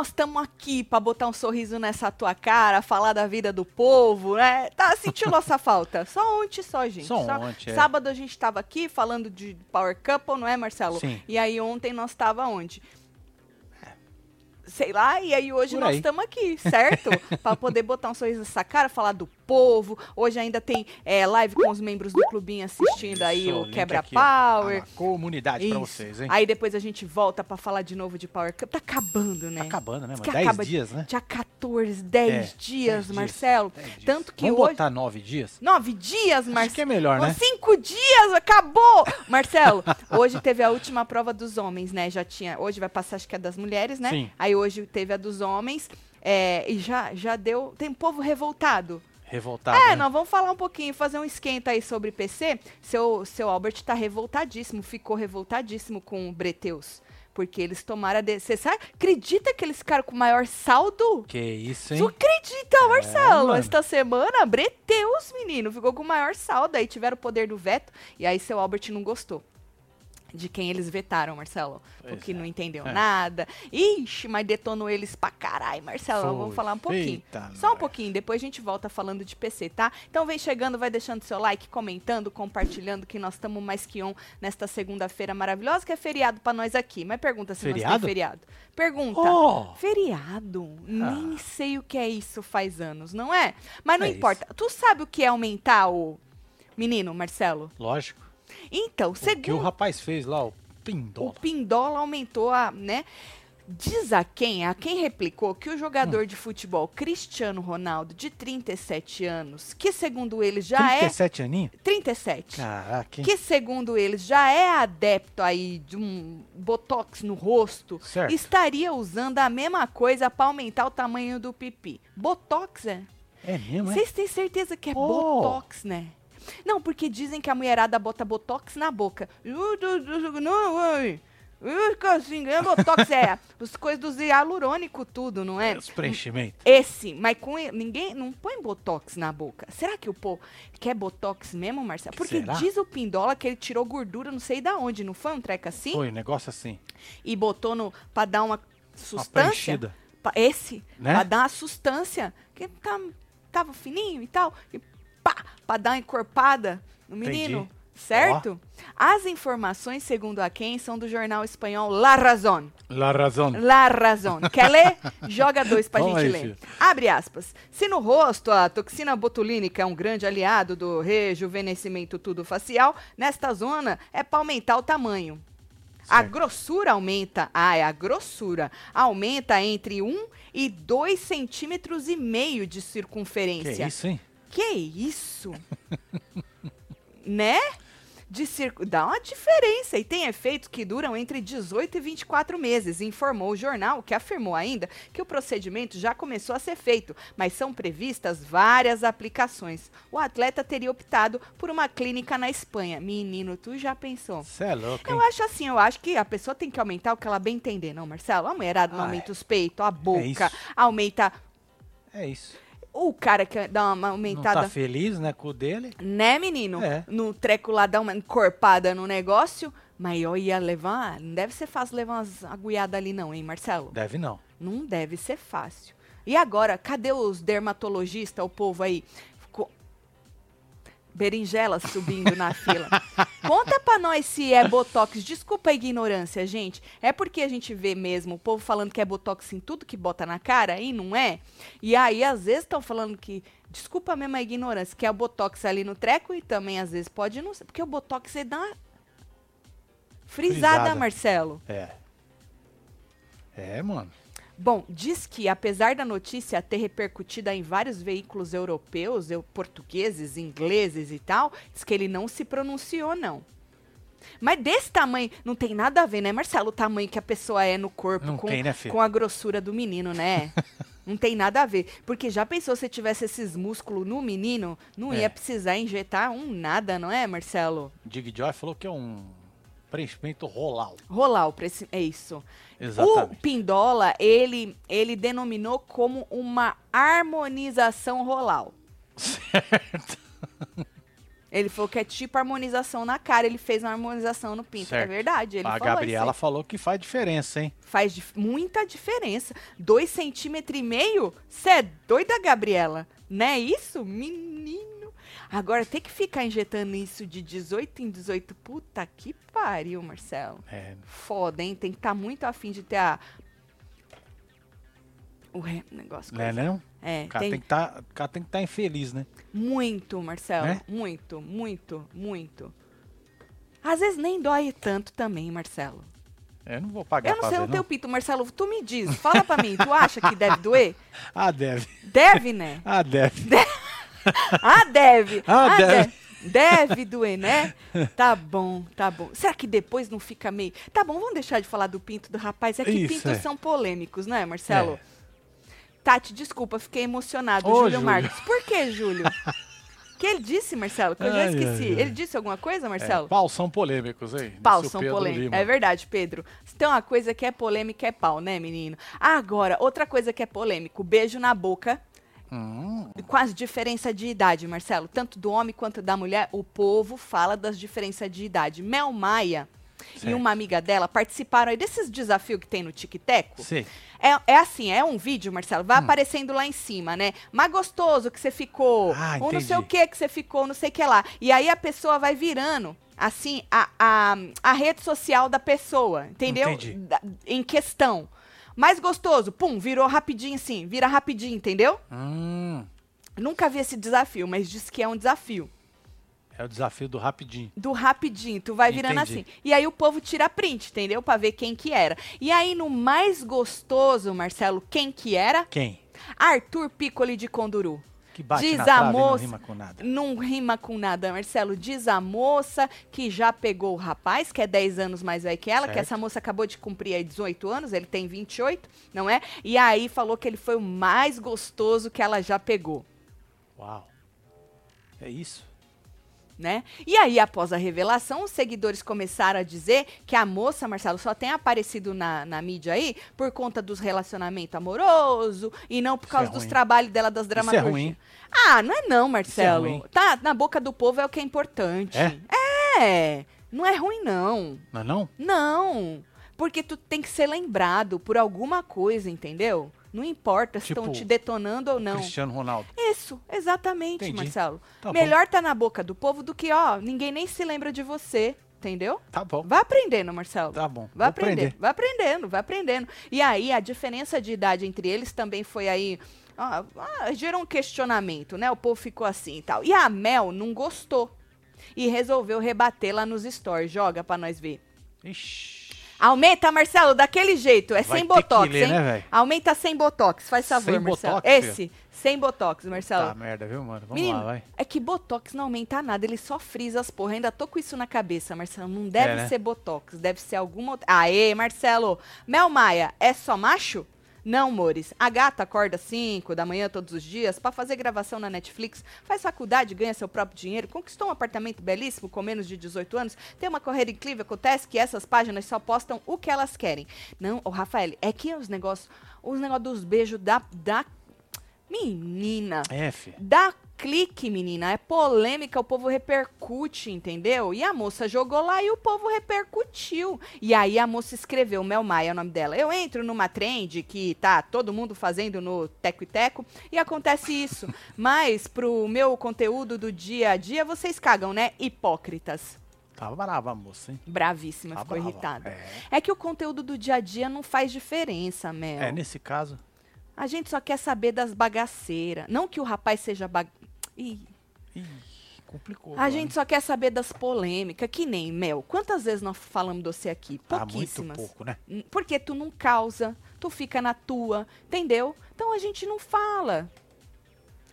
nós estamos aqui pra botar um sorriso nessa tua cara, falar da vida do povo, né? Tá sentindo nossa falta? Só ontem só, gente. Só ontem, é. Sábado a gente tava aqui falando de Power Couple, não é, Marcelo? Sim. E aí ontem nós tava onde? sei lá, e aí hoje Por nós estamos aqui, certo? Pra poder botar um sorriso nessa cara, falar do povo. Hoje ainda tem é, live com os membros do clubinho assistindo aí Isso, o link Quebra aqui, ó. Power. Ah, comunidade pra Isso. vocês, hein? Aí depois a gente volta pra falar de novo de Power Cup. Tá acabando, né? Tá acabando, né, que 10 acaba dias, né? Dia 14, 10 É, dias, 10 dias, Marcelo. 10 dias. Tanto que Vamos hoje. botar 9 dias? Nove dias, Acho Marcelo. que é melhor, né? Cinco dias, acabou! Marcelo, hoje teve a última prova dos homens, né? Já tinha. Hoje vai passar, acho que é das mulheres, né? Sim. Aí hoje teve a dos homens. é, e já, já deu. Tem povo revoltado. Revoltado, É, né? nós vamos falar um pouquinho, fazer um esquenta aí sobre PC. Seu, seu Albert tá revoltadíssimo, ficou revoltadíssimo com o Breteus. Porque eles tomaram a. de- Você? Acredita que eles ficaram com o maior saldo? Que isso, Tu hein? acredita, Marcelo? mano. Esta semana, Breteus, menino, ficou com o maior saldo. Aí tiveram o poder do veto. E aí seu Albert não gostou. De quem eles vetaram, Marcelo. Pois Porque é. não entendeu É. nada. Ixi, mas detonou eles pra caralho, Marcelo. Vamos Foi. falar um pouquinho. Eita, Só um nós. pouquinho, depois a gente volta falando de PC, tá? Então vem chegando, vai deixando seu like, comentando, compartilhando, que nós estamos mais que on nesta segunda-feira maravilhosa, que é feriado pra nós aqui. Mas pergunta se nós Feriado? tem feriado. Pergunta. Oh! Feriado? Nem sei o que é isso faz anos, não é? Mas não É importa. Tu sabe o que é aumentar o. Menino, Marcelo? Lógico. Então, O que o segundo rapaz fez lá, o o Pindola. Pindola aumentou a, né? Diz a quem, a quem replicou que o Hum. jogador de futebol Cristiano Ronaldo, de 37 anos, que segundo ele já 37 aninhos? é 37, Caraca, hein? que segundo eles já é adepto aí de um botox no rosto, Certo. estaria usando a mesma coisa para aumentar o tamanho do pipi. Botox é? É mesmo, é? Vocês têm certeza que é Oh. botox, né? Não, porque dizem que a mulherada bota botox na boca. Não, assim, é botox é as coisas dos hialurônico tudo, não é? Os preenchimentos. Esse, mas com ninguém não põe botox na boca. Será que o povo quer botox mesmo, Marcelo? Porque Será? diz o Pindola que ele tirou gordura, não sei da onde, não foi um treco assim? Foi, um negócio assim. E botou no pra dar uma Uma sustância. preenchida. Pa- esse, Né? pra dar uma sustância, que tá, tava fininho e tal, e pá, pra dar uma encorpada no menino, Entendi. certo? As informações, segundo a quem, são do jornal espanhol La Razón. La razão. La Razón. Quer ler? Joga dois pra Toma gente aí, ler. filho. Abre aspas. Se no rosto a toxina botulínica é um grande aliado do rejuvenescimento tudo facial, nesta zona é pra aumentar o tamanho. A Certo. grossura aumenta. Ah, é a grossura. Aumenta entre 1 e 2 centímetros e meio de Que circunferência. isso, hein? Que isso? né? De circo... Dá uma diferença e tem efeitos que duram entre 18 e 24 meses, informou o jornal, que afirmou ainda que o procedimento já começou a ser feito, mas são previstas várias aplicações. O atleta teria optado por uma clínica na Espanha. Menino, tu já pensou? Você é louco, hein? Eu acho assim, eu acho que a pessoa tem que aumentar o que ela bem entender, não, Marcelo? A mulherada não Ai. aumenta os peitos, a boca, isso. aumenta. É isso. O cara que dá uma Não aumentada. tá feliz, né, com o dele? Né, menino? É. No treco lá, dá uma encorpada no negócio. Mas eu ia levar. Não deve ser fácil levar umas agulhadas ali, não, hein, Marcelo? Deve não. Não deve ser fácil. E agora, cadê os dermatologistas, o povo aí? Ficou. Berinjela subindo na fila. Conta pra nós se é botox. Desculpa a ignorância, gente. É porque a gente vê mesmo o povo falando que é botox em tudo que bota na cara e não é. E aí, às vezes, estão falando que. Desculpa mesmo a ignorância, que é o botox ali no treco e também às vezes pode não ser. Porque o botox é dá. Frisada, Frisada. Marcelo. É. É, mano. Bom, diz que, apesar da notícia ter repercutido em vários veículos europeus, eu, portugueses, ingleses e tal, diz que ele não se pronunciou, não. Mas desse tamanho, não tem nada a ver, né, Marcelo? O tamanho que a pessoa é no corpo Não com, tem, né, com a grossura do menino, né? não tem nada a ver. Porque já pensou se tivesse esses músculos no menino, não É. ia precisar injetar um nada, não é, Marcelo? Dig Joy falou que é um preenchimento rolal. Preço. É isso. O Exatamente. Pindola, ele, ele denominou como uma harmonização rolal. Certo. Ele falou que é tipo harmonização na cara. Ele fez uma harmonização no pinto. É Certo. verdade. Ele a falou Gabriela falou que faz diferença, hein? Faz dif- muita diferença. Dois centímetros e meio? Você é doida, Gabriela? Não é isso? Menino. Agora, tem que ficar injetando isso de 18 em 18. Puta que pariu, Marcelo. É, Foda, hein? Tem que estar muito afim de ter a... O re- negócio. não é não? É, O cara tem tem que tá, estar infeliz, né? muito, Marcelo. Né? Muito, muito, muito. Às vezes nem dói tanto também, Marcelo. Eu não vou pagar Eu não sei ver, o teu pinto, Marcelo. Tu me diz. Fala pra mim. Tu acha que deve doer? Ah, deve. Deve, né? Ah, deve. Ah, deve. Ah, deve. de- Deve doer, né? Tá bom, tá bom. Será que depois não fica meio. Tá bom, vamos deixar de falar do pinto do rapaz. É que Isso, pintos é. são polêmicos, né, Marcelo? É. Tati, desculpa, fiquei emocionado. Ô, Júlio Júlio. Marcos. Por que, Júlio? que ele disse, Marcelo? Que eu já esqueci. ai, ai. Ele disse alguma coisa, Marcelo? É, pau são polêmicos, hein? Pau são polêmicos. É verdade, Pedro. Tem uma coisa que é polêmica, é pau, né, menino? Agora, outra coisa que é polêmico: beijo na boca. Hum, Com as diferenças de idade, Marcelo. Tanto do homem quanto da mulher, o povo fala das diferenças de idade. Mel Maia e Certo. uma amiga dela participaram aí desses desafios que tem no Tic-Teco. sei. É, é assim, é um vídeo, Marcelo, vai aparecendo lá em cima, né? Mais gostoso que você ficou, Hum. Ah, ou não sei o que que você ficou, não sei o que lá. E aí a pessoa vai virando, assim, a, a, a rede social da pessoa, entendeu? Da- em questão. Mais gostoso, pum, virou rapidinho assim, vira rapidinho, entendeu? Hum, Nunca vi esse desafio, mas diz que é um desafio. é o desafio do rapidinho. Do rapidinho, tu vai virando Entendi. assim. E aí o povo tira print, entendeu? Pra ver quem que era. E aí no mais gostoso, Marcelo, quem que era? Quem? Arthur Piccoli de Conduru. Que bate Diz na a e não moça- rima com nada. Não rima com nada, Marcelo. Diz a moça que já pegou o rapaz, que é 10 anos mais velho que ela, que Certo. essa moça acabou de cumprir aí 18 anos, ele tem 28, não é? E aí falou que ele foi o mais gostoso que ela já pegou. Uau. É isso. Né? E aí, após a revelação, os seguidores começaram a dizer que a moça, Marcelo, só tem aparecido na, na mídia aí por conta dos relacionamentos amoroso e não por Isso é causa dos trabalhos dela das Isso é dramaturgias. ruim. Ah, não é não, Marcelo. ruim. tá na boca do povo é o que é importante. É? É, não é ruim não. Não é não? Não, porque tu tem que ser lembrado por alguma coisa, entendeu? Não importa se estão Tipo, te detonando ou não. Cristiano Ronaldo. Isso, exatamente, Entendi. Marcelo. Tá bom. Melhor tá na boca do povo do que, ó, ninguém nem se lembra de você, entendeu? Tá bom. Vai aprendendo, Marcelo. Tá bom. Vai aprender. vai aprendendo, vai aprendendo. E aí, a diferença de idade entre eles também foi aí. ah, ah, gerou um questionamento, né? O povo ficou assim e tal. E a Mel não gostou. E resolveu rebater lá nos stories. Joga pra nós ver. Ixi. Aumenta, Marcelo, daquele jeito. É Vai sem botox, ler, hein? né? Aumenta sem botox, faz favor, Sem Marcelo. botox, Esse, sem botox, Marcelo. Tá merda, viu, mano? Vamos Menino, lá, vai. é que Botox não aumenta nada, ele só frisa as porra. Ainda tô com isso na cabeça, Marcelo. Não deve É, né? ser Botox, deve ser alguma outra. Aê, Marcelo! Mel Maia, é só macho? Não, Mores. A gata acorda 5 da manhã todos os dias pra fazer gravação na Netflix, faz faculdade, ganha seu próprio dinheiro, conquistou um apartamento belíssimo com menos de 18 anos, tem uma carreira incrível. Acontece que essas páginas só postam o que elas querem. Não, ô Rafael, é que os negócios, os negócios dos beijos da, da menina. É, fi. Dá clique, menina. É polêmica, o povo repercute, entendeu? E a moça jogou lá e o povo repercutiu. E aí a moça escreveu, Mel Maia é o nome dela. Eu entro numa trend que tá todo mundo fazendo no Teco e Teco e acontece isso. Mas pro meu conteúdo do dia a dia, vocês cagam, né? Hipócritas. Tava brava a moça, hein? Bravíssima, Tá ficou brava. irritada. É. É que o conteúdo do dia a dia não faz diferença, Mel. É, nesse caso. A gente só quer saber das bagaceiras. Não que o rapaz seja bag... Ih, Ih, complicou. A gente só quer saber das polêmicas, que nem Mel. Quantas vezes nós falamos de você aqui? Ah, muito Pouquíssimas. pouco, né? Hum, Porque tu não causa, tu fica na tua, entendeu? Então a gente não fala.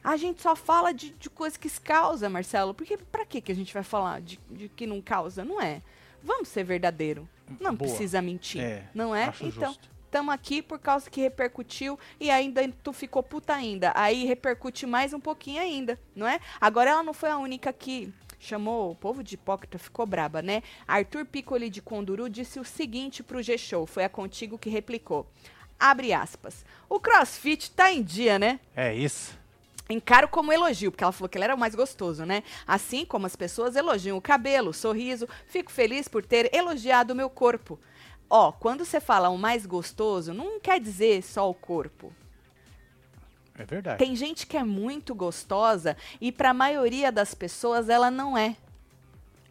A gente só fala de, de coisa que causa, Marcelo. Porque pra que que a gente vai falar de, de que não causa? Não é. Vamos ser verdadeiro. Não Boa. precisa mentir. É, não é? então, justo. Estamos aqui por causa que repercutiu e ainda tu ficou puta ainda. Aí repercute mais um pouquinho ainda, não é? Agora ela não foi a única que chamou o povo de hipócrita, ficou braba, né? Arthur Piccoli de Conduru disse o seguinte pro G-Show, foi a Contigo que replicou. Abre aspas. O crossfit tá em dia, né? É isso. Encaro como elogio, porque ela falou que ele era o mais gostoso, né? Assim como as pessoas elogiam o cabelo, o sorriso, fico feliz por ter elogiado o meu corpo. Ó, quando você fala o mais gostoso, não quer dizer só o corpo. É verdade. Tem gente que é muito gostosa e para a maioria das pessoas ela não é.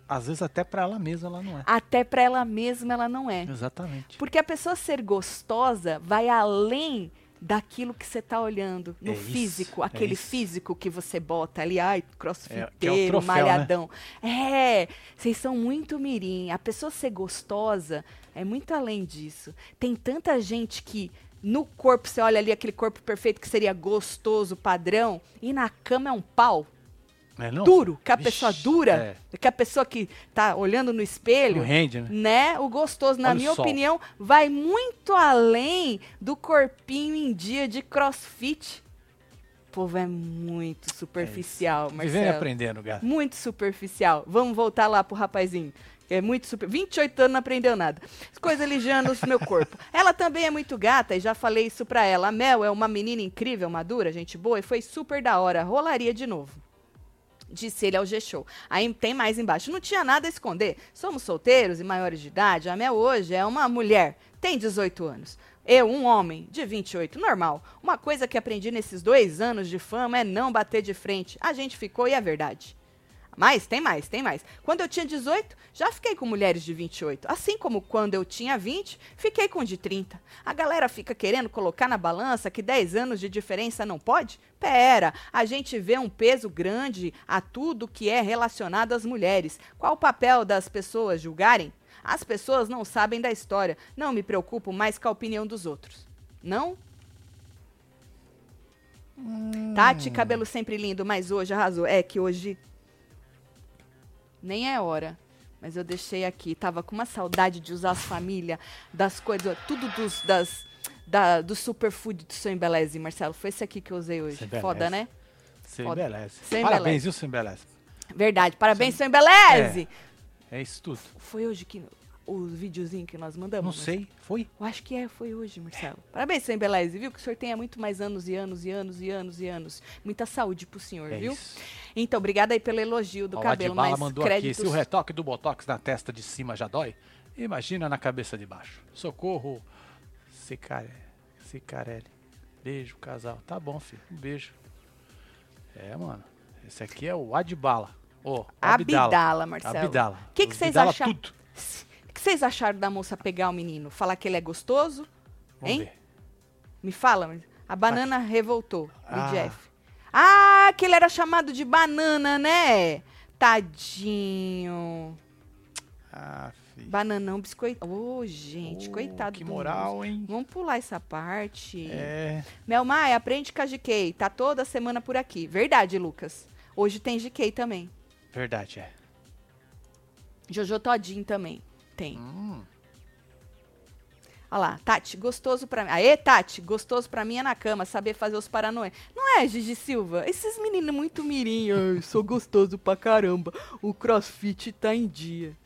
Às vezes até pra ela mesma ela não é. Até para ela mesma ela não é. Exatamente. Porque a pessoa ser gostosa vai além daquilo que você tá olhando no É isso, físico, é aquele isso. físico que você bota ali, ai, É, que é crossfiteiro, troféu, né? malhadão. É, vocês são muito mirim. A pessoa ser gostosa é muito além disso. Tem tanta gente que no corpo, você olha ali aquele corpo perfeito que seria gostoso, padrão, e na cama é um pau É, duro, que a pessoa dura, É. que a pessoa que tá olhando no espelho, Não rende, né? né? O gostoso, na Olha o minha opinião, vai muito além do corpinho em dia de crossfit. O povo é muito superficial, e Marcelo. aprendendo, gato. Muito superficial. Vamos voltar lá pro rapazinho. É muito super. 28 anos não aprendeu nada. Coisa ligeando no meu corpo. Ela também é muito gata e já falei isso pra ela. A Mel é uma menina incrível, madura, gente boa e foi super da hora. Rolaria de novo. Disse ele ao G-Show. Aí tem mais embaixo. Não tinha nada a esconder. Somos solteiros e maiores de idade. A Mel hoje é uma mulher. Tem 18 anos. Eu, um homem de 28, normal. Uma coisa que aprendi nesses dois anos de fama é não bater de frente. A gente ficou e é verdade. Mas tem mais, tem mais. Quando eu tinha 18, já fiquei com mulheres de 28. Assim como quando eu tinha 20, fiquei com de 30. A galera fica querendo colocar na balança que 10 anos de diferença não pode? Pera, a gente vê um peso grande a tudo que é relacionado às mulheres. Qual o papel das pessoas julgarem? As pessoas não sabem da história. Não me preocupo mais com a opinião dos outros. Não? Tati, cabelo sempre lindo, mas hoje arrasou. É que hoje nem é hora. Mas eu deixei aqui. Tava com uma saudade de usar as famílias, das coisas, tudo dos, das, da, do superfood do seu embeleze, Marcelo. Foi esse aqui que eu usei hoje. Embeleze. Foda, né? Você Foda. embeleze. Você Parabéns, embeleze. viu, seu embeleze? Verdade. Parabéns, seu embeleze! É isso tudo. Foi hoje que o videozinho que nós mandamos? Não Marcelo? sei. Foi? Eu acho que é, foi hoje, Marcelo. Parabéns, seu embeleze, viu? Que o senhor tenha muito mais anos e anos e anos e anos e anos. Muita saúde pro senhor, É viu? isso. Então, obrigada aí pelo elogio do Ó, cabelo, mas mandou créditos... aqui. Se o retoque do Botox na testa de cima já dói, imagina na cabeça de baixo. Socorro, Cicare... Cicarelli. Beijo, casal. Tá bom, filho. Um beijo. É, mano. Esse aqui é o Adbala. Ô, Abdala. Abdala, Marcelo. Abdala. O que, vocês acharam? tudo. Vocês acharam da moça pegar o menino? Falar que ele é gostoso? Vamos Hein? ver. Me fala, a banana revoltou, Ah. o Jeff. Ah, que ele era chamado de banana, né? Tadinho. Ah, filho. Bananão biscoito. Ô, gente, Oh, coitado Que moral, hein? Vamos pular essa parte. É. Aprende com a GK. Tá toda semana por aqui. Verdade, Lucas. Hoje tem GK também. Verdade, é. Jojo Todinho também. Tem. Hum, Olha lá, Tati, gostoso pra mim. Aê, Tati, gostoso pra mim é na cama, saber fazer os paranoia. Não é, Gigi Silva? Esses meninos muito mirim. Ai, sou gostoso pra caramba. O crossfit tá em dia.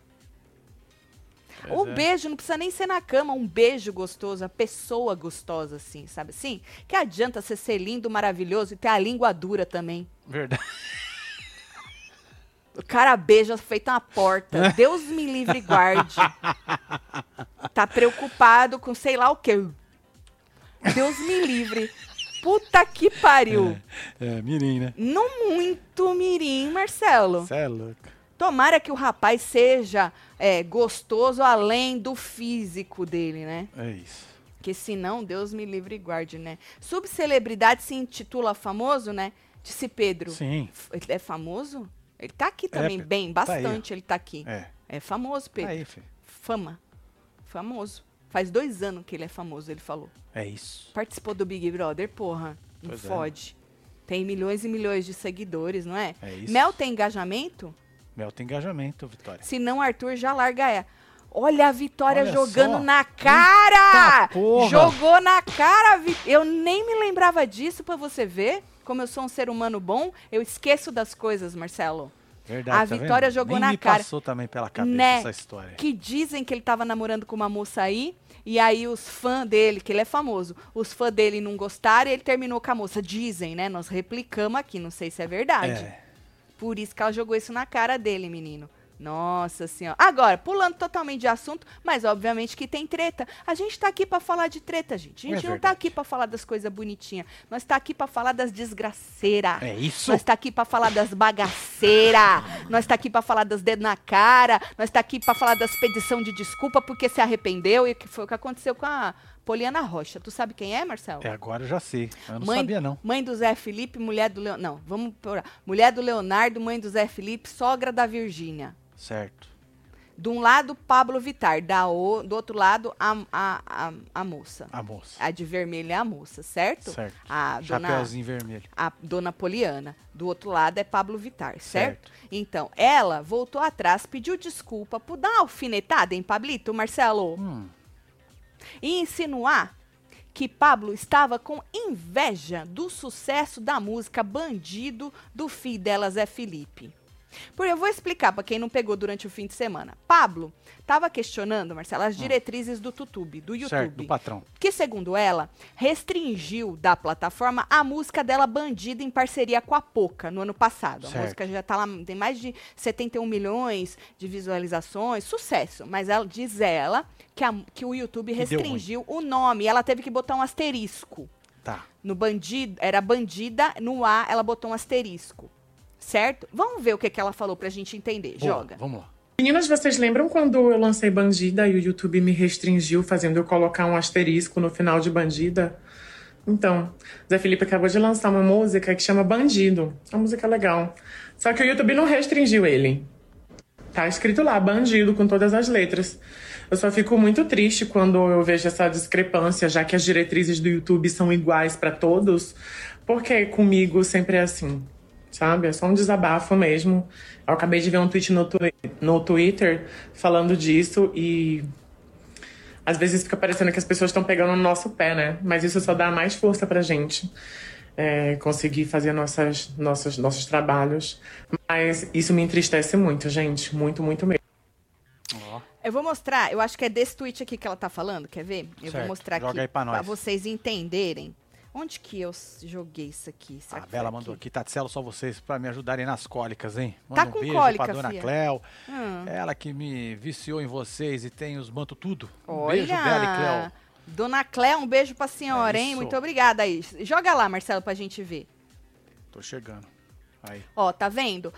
pois o é. beijo não precisa nem ser na cama, um beijo gostoso, a pessoa gostosa, assim, sabe assim? Que adianta você ser lindo, maravilhoso e ter a língua dura também. Verdade. O cara beija feito uma porta. Deus me livre e guarde. Tá preocupado com sei lá o quê. Deus me livre. Puta que pariu. É, mirim, né? Não muito mirim, Marcelo. Você é louco. Tomara que o rapaz seja é, gostoso além do físico dele, né? É isso. Que senão, Deus me livre e guarde, né? Subcelebridade se intitula famoso, né? Disse Pedro. Sim. É famoso? Ele tá aqui também, Pedro. bem, Tá bastante ele tá aqui. É. É famoso, Pedro. Aí. Fama. Famoso. Faz dois anos que ele é famoso, ele falou. É isso. Participou do Big Brother, porra. Não Pois é. fode. Tem milhões e milhões de seguidores, não é? É isso. Mel tem engajamento? Mel tem engajamento, Vitória. Se não, Arthur já larga ela. Olha a Vitória Olha jogando só. na cara! Jogou na cara! Vi- Eu nem me lembrava disso pra você ver como eu sou um ser humano bom. Eu esqueço das coisas, Marcelo. Verdade, A tá vendo? Vitória jogou Nem na me cara. passou também pela cabeça Né? essa história. Que dizem que ele tava namorando com uma moça aí. E aí os fãs dele, que ele é famoso, os fãs dele não gostaram e ele terminou com a moça. Dizem, né? Nós replicamos aqui, não sei se é verdade. É. Por isso que ela jogou isso na cara dele, menino. Nossa senhora. Agora, pulando totalmente de assunto, mas obviamente que tem treta. A gente tá aqui pra falar de treta, gente. A É gente não tá verdade. aqui pra falar das coisas bonitinhas. Nós tá aqui pra falar das desgraceiras. É isso? Nós tá aqui pra falar das bagaceiras. Nós tá aqui pra falar das dedos na cara. Nós tá aqui pra falar das pedição de desculpa porque se arrependeu e que foi o que aconteceu com a Poliana Rocha. Tu sabe quem é, Marcelo? É, agora eu já sei. Eu não mãe, sabia, não. Mãe do Zé Felipe, mulher do Leonardo. Não, vamos por Mulher do Leonardo, mãe do Zé Felipe, sogra da Virgínia. Certo. De um lado, Pablo Vittar. Da o, do outro lado, a, a, a, a moça. A moça. A de vermelho é a moça, certo? Certo. A dona, Chapeuzinho vermelho. a dona Poliana. Do outro lado é Pablo Vittar, certo? Certo. Então, ela voltou atrás, pediu desculpa por dar uma alfinetada em Pablito, Marcelo, Hum, e insinuar que Pablo estava com inveja do sucesso da música Bandido do filho dela, Zé Felipe. Por eu vou explicar para quem não pegou durante o fim de semana. Pablo estava questionando, Marcelo, as diretrizes do YouTube, do Hum. certo, do YouTube patrão. que, segundo ela, restringiu da plataforma a música dela Bandida em parceria com a Poca no ano passado. A Certo. música já tá lá, tem mais de 71 milhões de visualizações, sucesso. Mas ela diz ela que, a- que o YouTube restringiu o nome. Ela teve que botar um asterisco. Tá. No bandido, era bandida, no A ela botou um asterisco. Certo? Vamos ver o que, que ela falou pra gente entender. Boa, Joga. Vamos lá. Meninas, vocês lembram quando eu lancei Bandida e o YouTube me restringiu, fazendo eu colocar um asterisco no final de Bandida? Então, Zé Felipe acabou de lançar uma música que chama Bandido. Uma música legal. Só que o YouTube não restringiu ele. Tá escrito lá, bandido, com todas as letras. Eu só fico muito triste quando eu vejo essa discrepância, já que as diretrizes do YouTube são iguais pra todos, porque comigo sempre é assim, sabe? É só um desabafo mesmo. Eu acabei de ver um tweet no, twi- no Twitter falando disso e às vezes fica parecendo que as pessoas estão pegando no nosso pé, né? Mas isso só dá mais força pra gente é, conseguir fazer nossas, nossas, nossos trabalhos. Mas isso me entristece muito, gente. Muito, muito mesmo. Eu vou mostrar, eu acho que é desse tweet aqui que ela tá falando, quer ver? Eu vou Certo, mostrar joga aqui aí pra nós. vocês entenderem. Onde que eu joguei isso aqui? Será a foi Bela mandou aqui, Tatselo, só vocês pra me ajudarem nas cólicas, hein? Tá Manda com um beijo cólica, pra dona fia. Cléo. Hum. Ela que me viciou em vocês e tem os mantos tudo. Um beijo, Bela e Olha, Cléo. Dona Clé, um beijo pra senhora, É hein? Muito obrigada aí. Joga lá, Marcelo, pra gente ver. Tô chegando. Aí. Ó, tá vendo?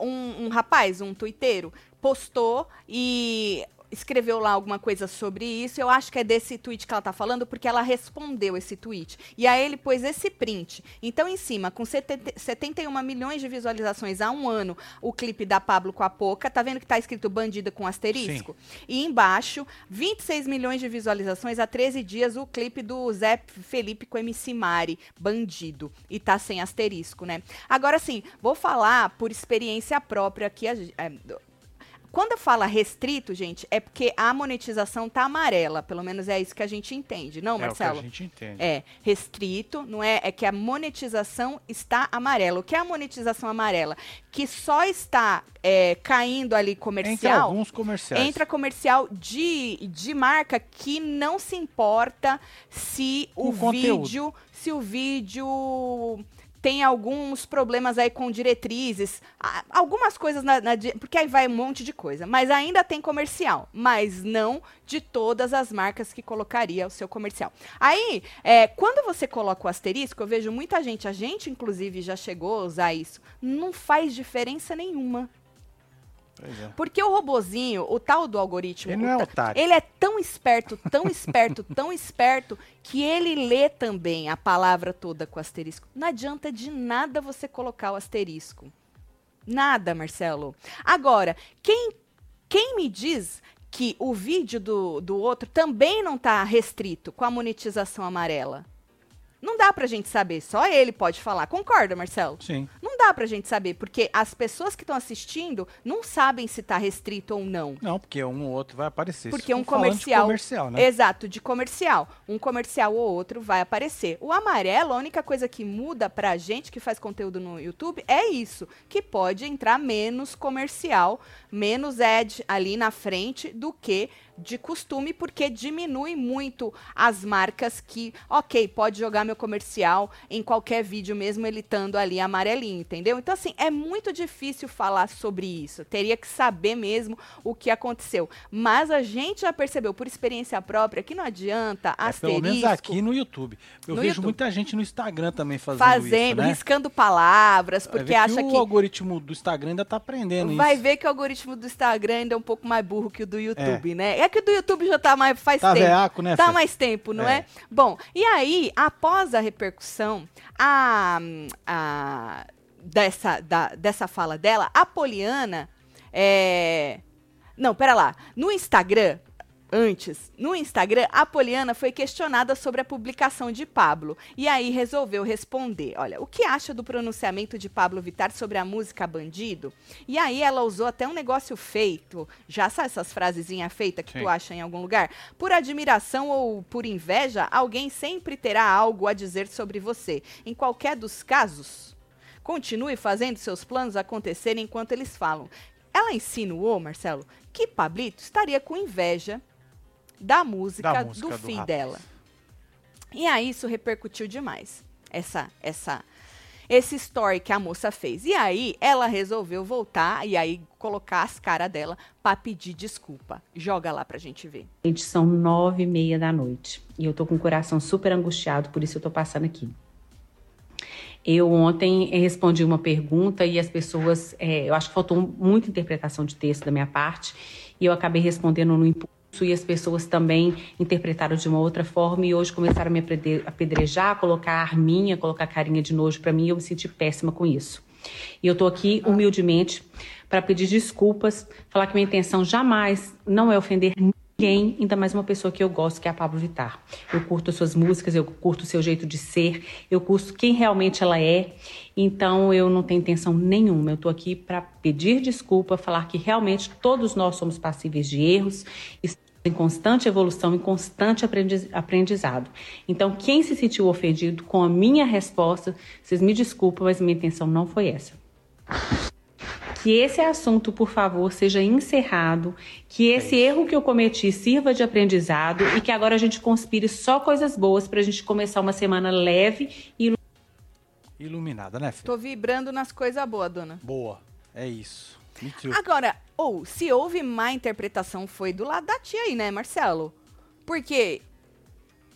Um, um rapaz, um tuiteiro, postou e escreveu lá alguma coisa sobre isso. Eu acho que é desse tweet que ela tá falando, porque ela respondeu esse tweet. E aí ele pôs esse print. Então, em cima, com 70 71 milhões de visualizações há um ano, o clipe da Pablo com a Poca. Tá vendo que tá escrito bandida com asterisco? E embaixo, 26 milhões de visualizações há 13 dias, o clipe do Zé Felipe com MC Mari, Bandido. E tá sem asterisco, né? Agora sim, vou falar por experiência própria aqui. é, quando eu falo restrito, gente, é porque a monetização tá amarela. Pelo menos é isso que a gente entende, não, É o que a Marcelo? gente entende. É, restrito, não é? É que a monetização está amarela. O que é a monetização amarela? Que só está é, caindo ali Entre comercial. alguns comerciais. Entra comercial de, de marca que não se importa se o conteúdo. vídeo, se o vídeo tem alguns problemas aí com diretrizes, algumas coisas na, na porque aí vai um monte de coisa, mas ainda tem comercial, mas não de todas as marcas que colocaria o seu comercial. Aí, é, quando você coloca o asterisco, eu vejo muita gente, a gente inclusive já chegou a usar isso, não faz diferença nenhuma. É. Porque o robozinho, o tal do algoritmo, Ele não é otário. ele é tão esperto, tão esperto, tão esperto, que ele lê também a palavra toda com asterisco. Não adianta de nada você colocar o asterisco. Nada, Marcelo. Agora, quem, quem me diz que o vídeo do, do outro também não está restrito com a monetização amarela? Não dá pra gente saber, só ele pode falar. Concorda, Marcelo? Sim. Não dá pra gente saber, porque as pessoas que estão assistindo não sabem se tá restrito ou não. Não, porque um ou outro vai aparecer. Porque um falando de comercial. comercial, né? Exato, de comercial. Um comercial ou outro vai aparecer. O amarelo, a única coisa que muda pra gente que faz conteúdo no YouTube é isso, que pode entrar menos comercial, menos ad ali na frente do que de costume, porque diminui muito as marcas que, ok, pode jogar meu comercial em qualquer vídeo, mesmo ele estando ali amarelinho, entendeu? Então, assim, é muito difícil falar sobre isso. Teria que saber mesmo o que aconteceu. Mas a gente já percebeu, por experiência própria, que não adianta É, asterisco. pelo menos aqui no YouTube. Eu No vejo YouTube. muita gente no Instagram também fazendo, fazendo, isso, né? riscando palavras, porque acha que que o algoritmo do Instagram ainda tá aprendendo Vai isso. ver que o algoritmo do Instagram ainda é um pouco mais burro que o do YouTube, né? É que o do YouTube já tá mais faz Tá tempo. veaco, né, Tá mais tempo, não é. É. Bom, e aí, após a repercussão a, a- dessa, da- dessa fala dela, a Poliana é... Não, pera lá. No Instagram, antes, no Instagram, a Poliana foi questionada sobre a publicação de Pablo. E aí resolveu responder. Olha, o que acha do pronunciamento de Pablo Vittar sobre a música Bandido? E aí ela usou até um negócio feito. Já sabe essas frasezinhas feitas que Sim. tu acha em algum lugar? Por admiração ou por inveja, alguém sempre terá algo a dizer sobre você. Em qualquer dos casos, continue fazendo seus planos acontecerem enquanto eles falam. Ela insinuou, Marcelo, que Pablito estaria com inveja da música, Da música do do rapaz. dela. E aí isso repercutiu demais. Essa, essa, esse story que a moça fez. E aí ela resolveu voltar e aí colocar as caras dela pra pedir desculpa. Joga lá pra gente ver. Gente, são nove e meia da noite. E eu tô com o coração super angustiado, por isso eu tô passando aqui. Eu ontem eh, respondi uma pergunta e as pessoas, eh, eu acho que faltou muita interpretação de texto da minha parte, e eu acabei respondendo no impulso e as pessoas também interpretaram de uma outra forma e hoje começaram a me apedre- apedrejar, colocar arminha, colocar carinha de nojo pra mim e eu me senti péssima com isso. E eu tô aqui humildemente para pedir desculpas, falar que minha intenção jamais não é ofender ninguém, ainda mais uma pessoa que eu gosto, que é a Pablo Vittar. Eu curto as suas músicas, eu curto o seu jeito de ser, eu curto quem realmente ela é. Então eu não tenho intenção nenhuma. Eu tô aqui para pedir desculpa, falar que realmente todos nós somos passíveis de erros. estamos Em constante evolução, em constante aprendiz- aprendizado. Então, quem se sentiu ofendido com a minha resposta, vocês me desculpem, mas minha intenção não foi essa que esse assunto, por favor, seja encerrado, que esse erro que eu cometi sirva de aprendizado e que agora a gente conspire só coisas boas para a gente começar uma semana leve e Iluminada, né, Fê? Tô vibrando nas coisas boas, dona. Boa. É isso. Agora, ou se houve má interpretação, foi do lado da tia aí, né, Marcelo? Porque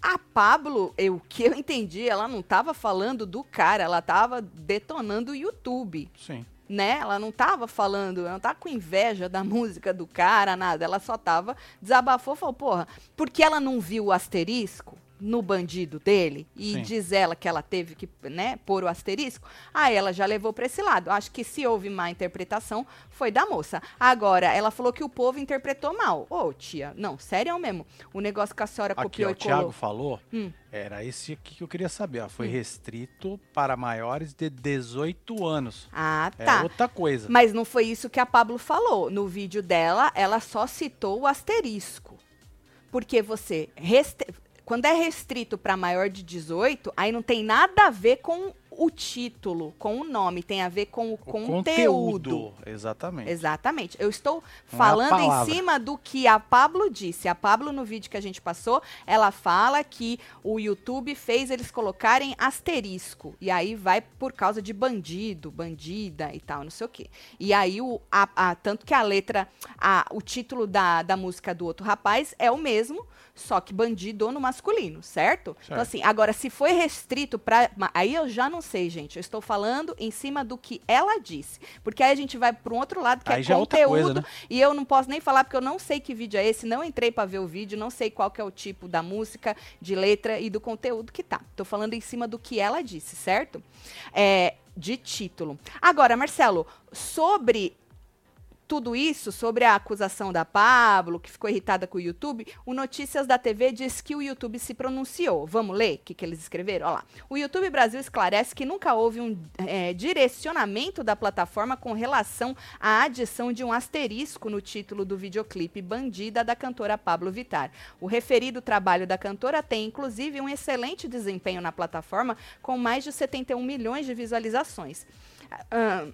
a Pablo, eu- o que eu entendi, ela não tava falando do cara, ela tava detonando o YouTube, Sim. né? Ela não tava falando, ela não tava com inveja da música do cara, nada. Ela só tava, desabafou, falou, porra, porque ela não viu o asterisco no bandido dele e Sim. diz ela que ela teve que, né, pôr o asterisco, aí ela já levou pra esse lado. Acho que se houve má interpretação, foi da moça. Agora, ela falou que o povo interpretou mal. Ô, tia, não, sério mesmo. O negócio que a senhora Aqui, copiou ó, o e colou. Thiago falou, Hum. era esse aqui que eu queria saber. Ó, foi restrito para maiores de 18 anos. Ah, É tá. outra coisa. Mas não foi isso que a Pablo falou. No vídeo dela, ela só citou o asterisco. Porque você. reste- Quando é restrito para maior de 18, aí não tem nada a ver com o título, com o nome, tem a ver com o, O conteúdo. Exatamente. Exatamente. Eu estou Não é falando em cima do que a Pablo disse. A Pablo, no vídeo que a gente passou, ela fala que o YouTube fez eles colocarem asterisco. E aí vai por causa de bandido, bandida e tal, não sei o quê. E aí, o, a- a- tanto que a letra, a- o título da, da música do outro rapaz é o mesmo, só que bandido no masculino, certo? Então, Certo. assim, agora, se foi restrito para. Aí eu já não sei, gente. Eu estou falando em cima do que ela disse. Porque aí a gente vai para um outro lado, que Aí é é conteúdo. coisa, né? E eu não posso nem falar, porque eu não sei que vídeo é esse, não entrei para ver o vídeo, não sei qual que é o tipo da música, de letra e do conteúdo que tá. Tô falando em cima do que ela disse, certo? É, de título. Agora, Marcelo, sobre tudo isso, sobre a acusação da Pablo, que ficou irritada com o YouTube, o Notícias da TV diz que o YouTube se pronunciou. Vamos ler o que, que eles escreveram? Olha lá. O YouTube Brasil esclarece que nunca houve um é, direcionamento da plataforma com relação à adição de um asterisco no título do videoclipe Bandida da cantora Pablo Vittar. O referido trabalho da cantora tem, inclusive, um excelente desempenho na plataforma, com mais de 71 milhões de visualizações. Uh,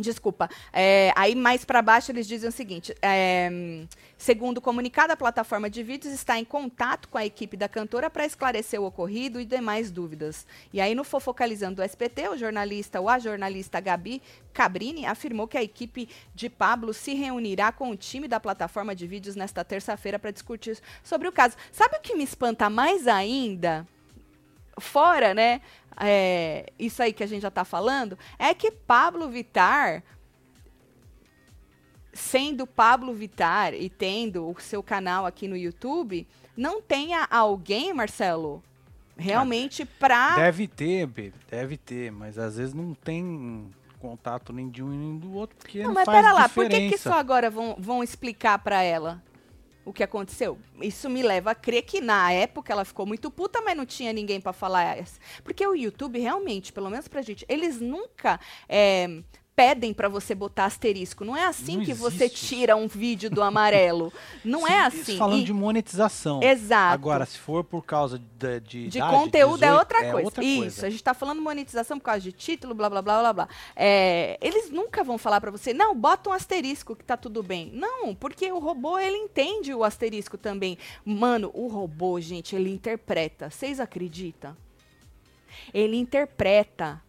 Desculpa. É, aí mais para baixo eles dizem o seguinte: é, segundo o comunicado, a plataforma de vídeos está em contato com a equipe da cantora para esclarecer o ocorrido e demais dúvidas. E aí no Fofocalizando do SPT, o jornalista ou a jornalista Gabi Cabrini afirmou que a equipe de Pablo se reunirá com o time da plataforma de vídeos nesta terça-feira para discutir sobre o caso. Sabe o que me espanta mais ainda? Fora, né? É, isso aí que a gente já está falando, é que Pablo Vitar, sendo Pablo Vitar e tendo o seu canal aqui no YouTube, não tenha alguém, Marcelo, realmente para. Deve ter, baby, deve ter, mas às vezes não tem contato nem de um nem do outro, porque não, não mas faz pera lá, diferença. por que, que só agora vão, vão explicar para ela? O que aconteceu. Isso me leva a crer que na época ela ficou muito puta, mas não tinha ninguém para falar. Porque o YouTube realmente, pelo menos pra gente, eles nunca é, pedem para você botar asterisco. Não é assim não que existe. você tira um vídeo do amarelo. Não Sim, é assim. Falando e... de monetização. Exato. Agora, se for por causa de de, de idade, conteúdo 18, é outra é coisa. Outra Isso. Coisa. A gente está falando monetização por causa de título, blá blá blá blá blá. É, eles nunca vão falar para você, não, bota um asterisco que tá tudo bem. Não, porque o robô ele entende o asterisco também. Mano, o robô, gente, ele interpreta. Vocês acreditam? Ele interpreta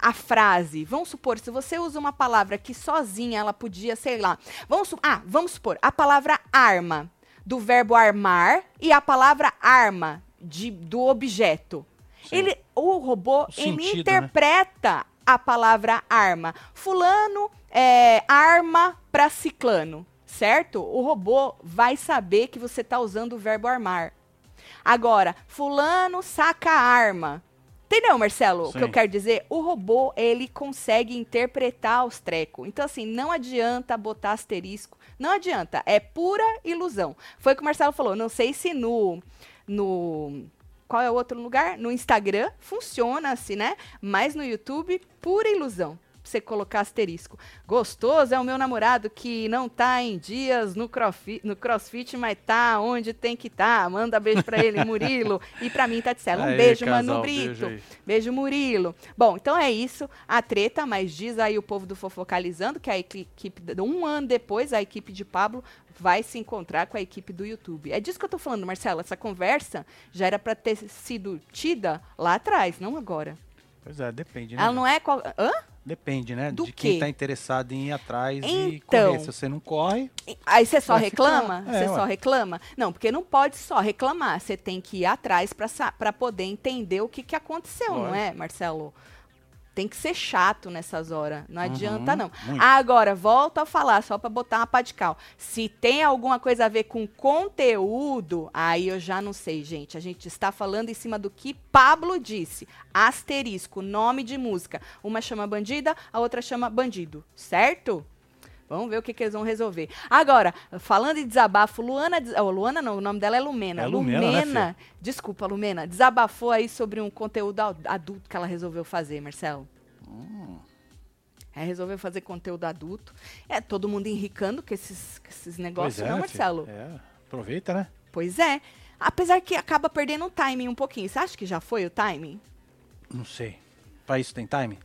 a frase. Vamos supor, se você usa uma palavra que sozinha ela podia, sei lá. Vamos, ah, vamos supor, a palavra arma, do verbo armar, e a palavra arma, de, do objeto. Ele, o robô, o ele sentido, né? interpreta né? a palavra arma. Fulano é, arma para ciclano, certo? O robô vai saber que você está usando o verbo armar. Agora, fulano saca arma. Entendeu, Marcelo? Sim. O que eu quero dizer? O robô, ele consegue interpretar os trecos. Então, assim, não adianta botar asterisco. Não adianta. É pura ilusão. Foi o que o Marcelo falou. Não sei se no. no qual é o outro lugar? No Instagram funciona assim, né? Mas no YouTube, pura ilusão você colocar asterisco. Gostoso é o meu namorado que não tá em dias no crossfit, no crossfit mas tá onde tem que tá. Manda beijo para ele, Murilo. e para mim, Taticela. Um aí, beijo, casal, Manu Brito. Beijo, beijo, Murilo. Bom, então é isso. A treta, mas diz aí o povo do Fofocalizando que a equipe, um ano depois, a equipe de Pablo vai se encontrar com a equipe do YouTube. É disso que eu tô falando, Marcelo. Essa conversa já era para ter sido tida lá atrás, não agora. Pois é, depende, né? Ela não é. Qual... Hã? Depende, né? Do de quem está interessado em ir atrás então, e correr. Se você não corre. Aí você só reclama? Ficar... É, você só reclama? Não, porque não pode só reclamar. Você tem que ir atrás para poder entender o que, que aconteceu, Lógico. não é, Marcelo? Tem que ser chato nessas horas. Não adianta, uhum, não. Muito. Agora, volto a falar, só para botar uma pá de cal. Se tem alguma coisa a ver com conteúdo, aí eu já não sei, gente. A gente está falando em cima do que Pablo disse. Asterisco, nome de música. Uma chama bandida, a outra chama bandido. Certo? Vamos ver o que, que, eles vão resolver. Agora, falando em desabafo, Luana. Oh, Luana não, o nome dela é Lumena. É Lumena, né, Lumena né, desculpa, Lumena, desabafou aí sobre um conteúdo adulto que ela resolveu fazer, Marcelo. Hum. É, resolveu fazer conteúdo adulto. É, todo mundo enricando com esses, com esses negócios, é, não, né, Marcelo? É, aproveita, né? Pois é. Apesar que acaba perdendo o timing um pouquinho. Você acha que já foi o timing? Não sei. Pra isso tem timing?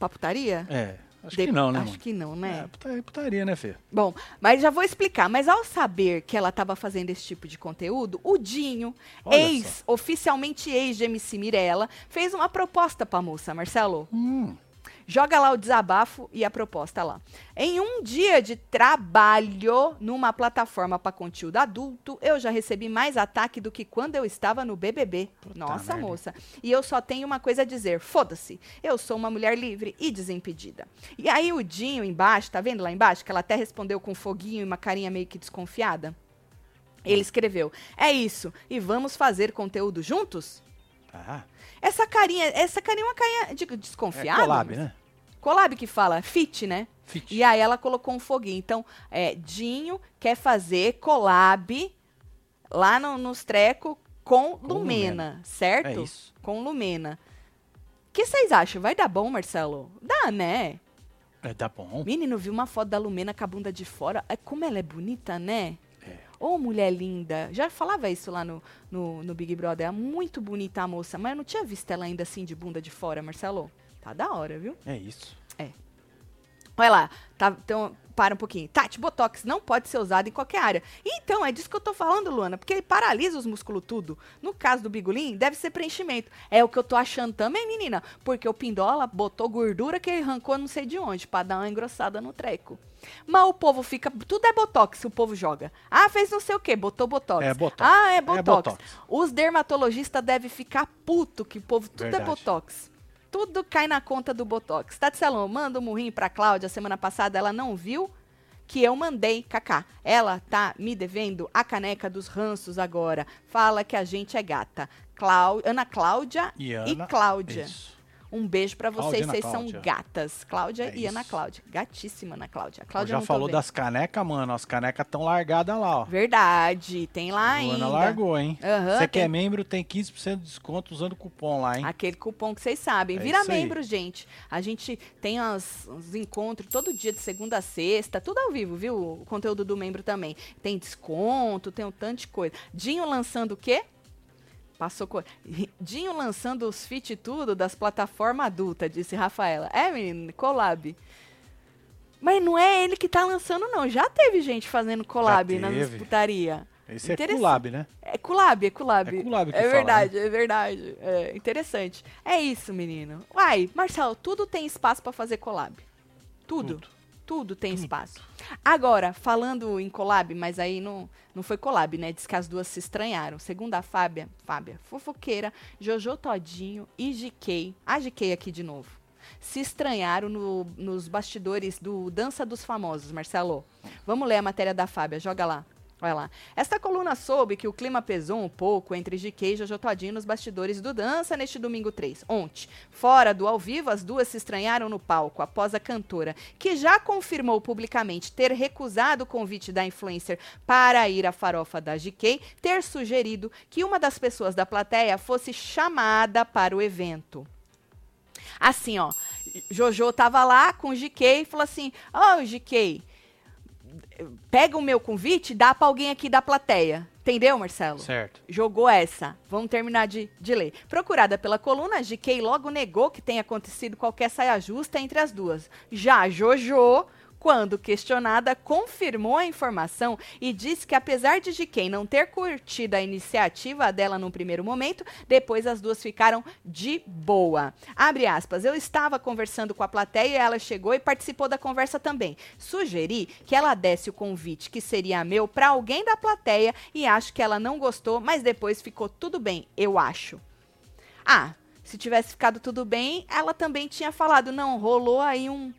Pra putaria? É. Acho de... que não, né? Acho mano? que não, né? É, putaria, né, Fê? Bom, mas já vou explicar. Mas ao saber que ela estava fazendo esse tipo de conteúdo, o Dinho, Olha ex, só. oficialmente ex de MC Mirella, fez uma proposta pra moça, Marcelo. Hum. Joga lá o desabafo e a proposta lá. Em um dia de trabalho numa plataforma para conteúdo adulto, eu já recebi mais ataque do que quando eu estava no BBB. Puta Nossa, merda. moça. E eu só tenho uma coisa a dizer: foda-se. Eu sou uma mulher livre e desimpedida. E aí o Dinho embaixo, tá vendo lá embaixo? Que ela até respondeu com foguinho e uma carinha meio que desconfiada. Ele escreveu: É isso. E vamos fazer conteúdo juntos? Ah. Essa carinha, essa carinha é uma carinha de, desconfiada. É collab, né? Collab que fala, fit, né? Fit. E aí ela colocou um foguinho. Então, é, Dinho quer fazer collab lá no, nos treco com, Com Lumena, Lumena. certo? É isso. Com Lumena. O que vocês acham? Vai dar bom, Marcelo? Dá, né? É, tá bom. Menino, vi uma foto da Lumena com a bunda de fora. É, como ela é bonita, né? É. Ô, mulher linda. Já falava isso lá no, no, no Big Brother. É muito bonita a moça, mas eu não tinha visto ela ainda assim de bunda de fora, Marcelo. Tá da hora, viu? É isso. Olha lá, tá, então, para um pouquinho. Tati, Botox não pode ser usado em qualquer área. Então, é disso que eu tô falando, Luana, porque ele paralisa os músculos tudo. No caso do Bigolim, deve ser preenchimento. É o que eu tô achando também, menina, porque o Pindola botou gordura que ele arrancou não sei de onde, pra dar uma engrossada no treco. Mas o povo fica, tudo é Botox, o povo joga. Ah, fez não sei o quê, botou Botox. É Botox. Ah, é É Botox. Botox. Os dermatologistas devem ficar puto que o povo tudo é Verdade. Botox. Tudo cai na conta do Botox. Tati Salom, manda um murrinho pra Cláudia. Semana passada ela não viu que eu mandei, Kaká. Ela tá me devendo a caneca dos ranços agora. Fala que a gente é gata. Clau... Ana Cláudia E e, Ana. Cláudia. Isso. Um beijo pra Cláudia vocês, Ana vocês são gatas. Cláudia É e Ana isso. Cláudia. Gatíssima Ana Cláudia. A Cláudia já falou das canecas, mano. As canecas estão largadas lá, ó. Verdade, tem lá A ainda. Luana largou, hein? Você tem- que é membro, tem 15% de desconto usando o cupom lá, hein? Aquele cupom que vocês sabem. É Vira isso aí. membro, gente. A gente tem as- os encontros todo dia de segunda a sexta, tudo ao vivo, viu? O conteúdo do membro também. Tem desconto, tem um tanto de coisa. Dinho lançando o quê? Passou co... Dinho lançando os fit tudo das plataformas adulta, disse Rafaela. É, menino, collab. Mas não é ele que tá lançando, não. Já teve gente fazendo collab Já nas teve. putaria. Esse é. Collab, né? É Kulab, é Kulab. É É fala, verdade, é verdade. É interessante. É isso, menino. Uai, Marcelo, tudo tem espaço pra fazer collab. Tudo. Tudo. Tudo tem espaço. Agora, falando em collab, mas aí não, não foi collab, né? Diz que as duas se estranharam. Segundo a Fábia, Fábia, fofoqueira, Jojo Todinho e GK, a GK aqui de novo, se estranharam no- nos bastidores do Dança dos Famosos, Marcelo. Vamos ler a matéria da Fábia, joga lá. Olha lá. Esta coluna soube que o clima pesou um pouco entre GK e Jojo Todinho nos bastidores do Dança neste domingo 3. Ontem, fora do ao vivo, as duas se estranharam no palco após a cantora, que já confirmou publicamente ter recusado o convite da influencer para ir à farofa da GK, ter sugerido que uma das pessoas da plateia fosse chamada para o evento. Assim, ó, Jojo tava lá com o GK e falou assim: Ô, GK, pega o meu convite e dá pra alguém aqui da plateia. Entendeu, Marcelo? Certo. Jogou essa. Vamos terminar de, de ler. Procurada pela coluna, GK logo negou que tenha acontecido qualquer saia justa entre as duas. Já Jojo, quando questionada, confirmou a informação e disse que apesar de GK não ter curtido a iniciativa dela no primeiro momento, depois as duas ficaram de boa. Abre aspas, eu estava conversando com a plateia e ela chegou e participou da conversa também. Sugeri que ela desse o convite, que seria meu, para alguém da plateia e acho que ela não gostou, mas depois ficou tudo bem, eu acho. Ah, se tivesse ficado tudo bem, ela também tinha falado, não, rolou aí um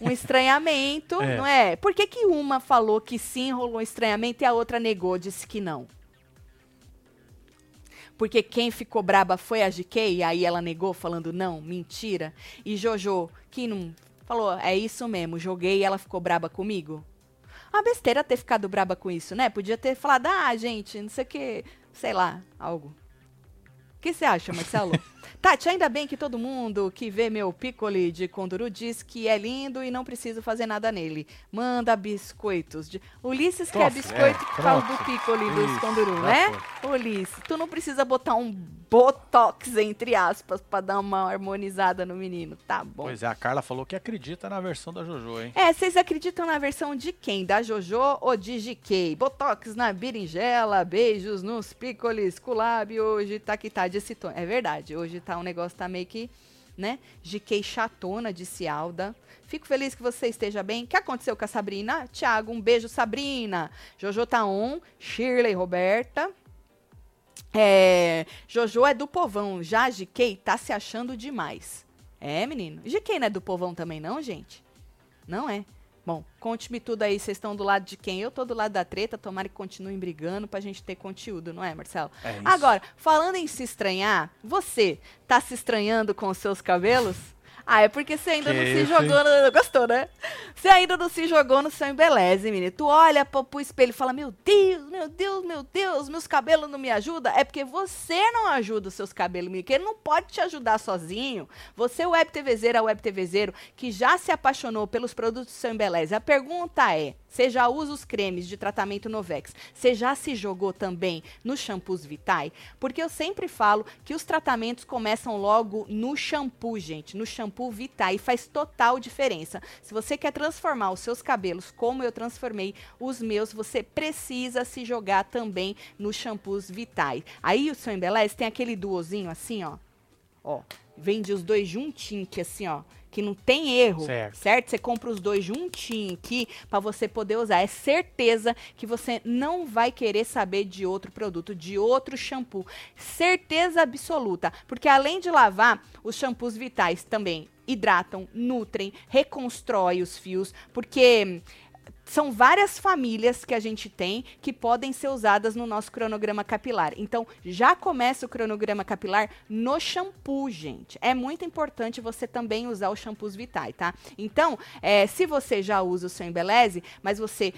um estranhamento, É. não é? Por que, que uma falou que sim, rolou um estranhamento e a outra negou, disse que não? Porque quem ficou braba foi a GK e aí ela negou falando não, mentira. E Jojo, que não falou, é isso mesmo, joguei e ela ficou braba comigo. Uma besteira ter ficado braba com isso, né? Podia ter falado, ah, gente, não sei o que, sei lá, algo. O que você acha, Marcelo? Tati, ainda bem que todo mundo que vê meu piccoli de conduru diz que é lindo e não preciso fazer nada nele. Manda biscoitos. De... Ulisses quer Tof, biscoito é, por causa pronto. do piccoli dos conduru, né? Ulisses, tu não precisa botar um botox, entre aspas, pra dar uma harmonizada no menino. Tá bom. Pois é, a Carla falou que acredita na versão da Jojo, hein? É, vocês acreditam na versão de quem? Da Jojo ou de GK? Botox na berinjela, beijos nos pícolis, culab, hoje tá que tá de tom. É verdade, hoje tá um negócio, tá meio que, né? GK chatona, disse Alda. Fico feliz que você esteja bem. O que aconteceu com a Sabrina? Tiago, um beijo, Sabrina. Jojo tá on, Shirley, Roberta. É, Jojo é do povão, já GK tá se achando demais. É, menino. GK não é do povão também, não, gente? Não é. Bom, conte-me tudo aí. Vocês estão do lado de quem? Eu tô do lado da treta. Tomara que continuem brigando pra gente ter conteúdo, não é, Marcelo? É isso. Agora, falando em se estranhar, você tá se estranhando com os seus cabelos? Ah, é porque você ainda Que não se jogou no... Gostou, né? Você ainda não se jogou no seu embeleze, menino. Tu olha pro, pro espelho e fala, meu Deus, meu Deus, meu Deus, meus cabelos não me ajudam. É porque você não ajuda os seus cabelos, menino. Que ele não pode te ajudar sozinho. Você, web TVzeira, web TVzeiro, que já se apaixonou pelos produtos do seu embeleze. A pergunta é, você já usa os cremes de tratamento Novex? Você já se jogou também nos shampoos Vitae? Porque eu sempre falo que os tratamentos começam logo no shampoo, gente, no shampoo Vitae, e faz total diferença. Se você quer transformar os seus cabelos como eu transformei os meus, você precisa se jogar também nos shampoos Vitae. Aí o seu embeleze tem aquele duozinho assim, ó. Ó, vende os dois juntinho, que assim, ó, que não tem erro, Certo. certo? Você compra os dois juntinho aqui para você poder usar. É certeza que você não vai querer saber de outro produto, de outro shampoo. Certeza absoluta, porque além de lavar, os shampoos vitais também hidratam, nutrem, reconstrói os fios, porque são várias famílias que a gente tem que podem ser usadas no nosso cronograma capilar. Então, já começa o cronograma capilar no shampoo, gente. É muito importante você também usar os shampoos Vitae, tá? Então, é, se você já usa o seu Embeleze, mas você